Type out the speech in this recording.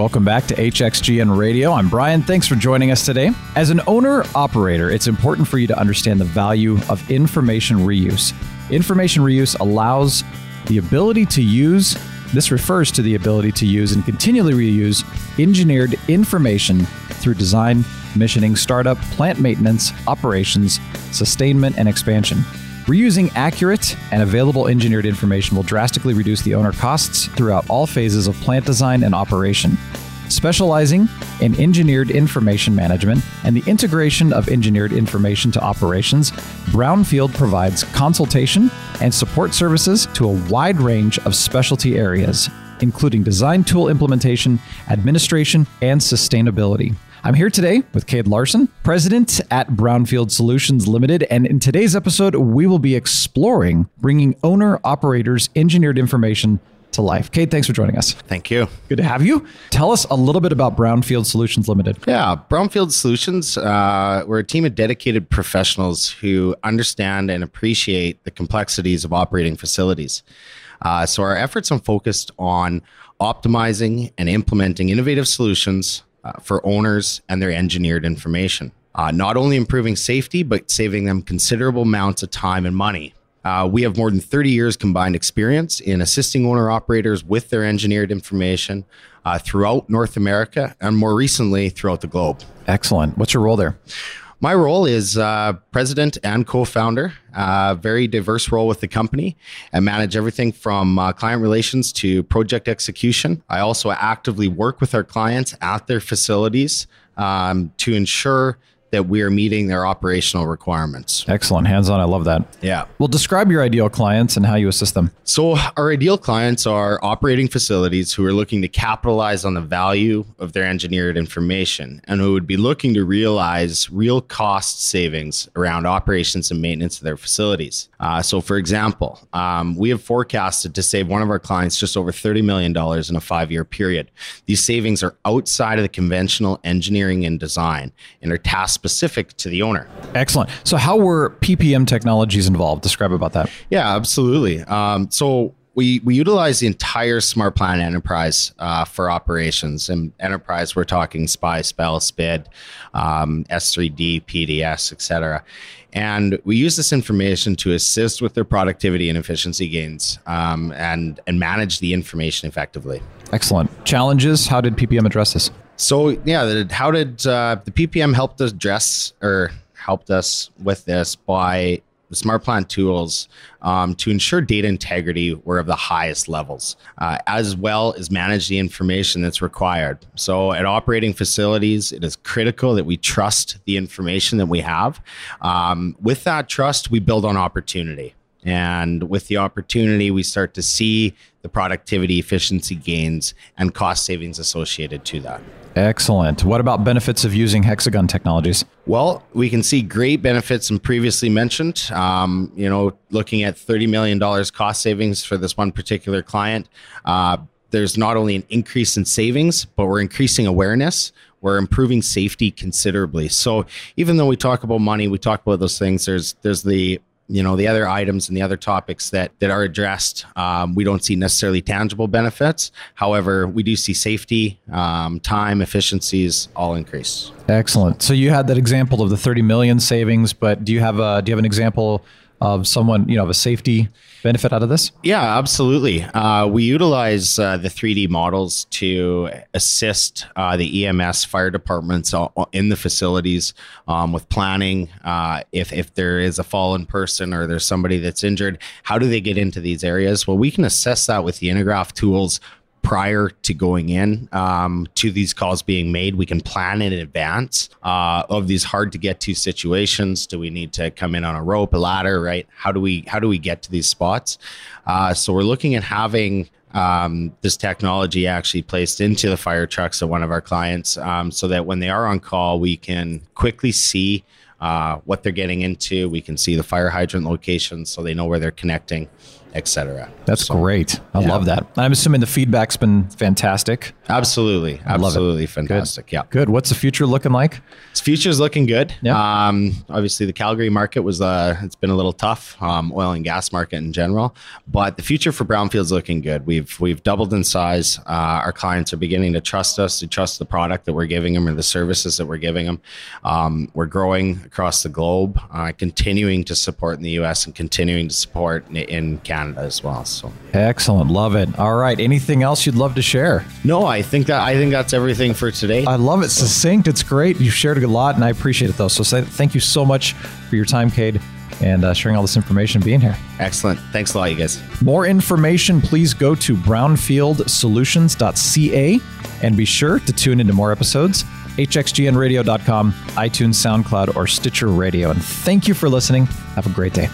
Welcome back to HXGN Radio. I'm Brian. Thanks for joining us today. As an owner operator, it's important for you to understand the value of information reuse. Information reuse allows the ability to use, this refers to the ability to use and continually reuse engineered information through design, commissioning, startup, plant maintenance, operations, sustainment, and expansion. Reusing accurate and available engineered information will drastically reduce the owner costs throughout all phases of plant design and operation. Specializing in engineered information management and the integration of engineered information to operations, Brownfield provides consultation and support services to a wide range of specialty areas, including design tool implementation, administration, and sustainability. I'm here today with Cade Larson, president at Brownfield Solutions Limited, and in today's episode, we will be exploring bringing owner operators engineered information to life. Cade, thanks for joining us. Thank you. Good to have you. Tell us a little bit about Brownfield Solutions Limited. Yeah, Brownfield Solutions, uh, we're a team of dedicated professionals who understand and appreciate the complexities of operating facilities. Uh, so our efforts are focused on optimizing and implementing innovative solutions uh, for owners and their engineered information. Uh, not only improving safety, but saving them considerable amounts of time and money. Uh, we have more than 30 years combined experience in assisting owner operators with their engineered information uh, throughout North America and more recently throughout the globe. Excellent. What's your role there? My role is uh, president and co-founder. Uh, very diverse role with the company. and manage everything from uh, client relations to project execution. I also actively work with our clients at their facilities um, to ensure that we are meeting their operational requirements. Excellent. Hands on. I love that. Yeah. Well, describe your ideal clients and how you assist them. So, our ideal clients are operating facilities who are looking to capitalize on the value of their engineered information and who would be looking to realize real cost savings around operations and maintenance of their facilities. Uh, so, for example, um, we have forecasted to save one of our clients just over $30 million in a five year period. These savings are outside of the conventional engineering and design and are task specific to the owner. Excellent. So, how were PPM technologies involved? Describe about that. Yeah, absolutely. Um, so, we, we utilize the entire SmartPlant enterprise uh, for operations and enterprise we're talking spy spell spid um, s3d pds etc and we use this information to assist with their productivity and efficiency gains um, and and manage the information effectively. Excellent. Challenges? How did ppm address this? So yeah, how did uh, the PPM help us address or helped us with this by the SmartPlant tools um, to ensure data integrity were of the highest levels, uh, as well as manage the information that's required. So, at operating facilities, it is critical that we trust the information that we have. Um, with that trust, we build on opportunity. And with the opportunity, we start to see the productivity, efficiency gains, and cost savings associated to that. Excellent. What about benefits of using Hexagon technologies? Well, we can see great benefits and previously mentioned. Um, you know, looking at $30 million cost savings for this one particular client. Uh, there's not only an increase in savings, but we're increasing awareness. We're improving safety considerably. So even though we talk about money, we talk about those things. There's there's the you know the other items and the other topics that that are addressed um, we don't see necessarily tangible benefits. However we do see safety um, time efficiencies all increase. Excellent. So you had that example of the 30 million savings but do you have a do you have an example of someone, you know, of a safety benefit out of this? Yeah, absolutely. Uh, we utilize uh, the 3D models to assist uh, the EMS fire departments in the facilities um, with planning. Uh, if, if there is a fallen person or there's somebody that's injured, how do they get into these areas? Well, we can assess that with the Intergraph tools prior to going in um, to these calls being made. We can plan in advance uh, of these hard to get to situations. Do we need to come in on a rope, a ladder, right? How do we how do we get to these spots? Uh, so we're looking at having um, this technology actually placed into the fire trucks of one of our clients, um, so that when they are on call, we can quickly see uh, what they're getting into. We can see the fire hydrant locations so they know where they're connecting, etc. That's so, great. I yeah. love that. I'm assuming the feedback's been fantastic. Absolutely. Absolutely fantastic. Good. Yeah. Good. What's the future looking like? The future's looking good. Yeah. Um, obviously the Calgary market was uh it's been a little tough, um, oil and gas market in general, but the future for Brownfield's looking good. We've we've doubled in size. Uh, our clients are beginning to trust us, to trust the product that we're giving them or the services that we're giving them. Um, we're growing across the globe, uh, continuing to support in the US and continuing to support in, in Canada as well. So excellent. Love it. All right. Anything else you'd love to share? No, I think that I think that's everything for today. I love it. Succinct. It's great. You've shared a lot, and I appreciate it though. So say, thank you so much for your time, Cade, and uh, sharing all this information, being here. Excellent. Thanks a lot, you guys. More information, please go to brownfieldsolutions.ca and be sure to tune into more episodes. HXGNradio.com, iTunes, SoundCloud, or Stitcher Radio. And thank you for listening. Have a great day.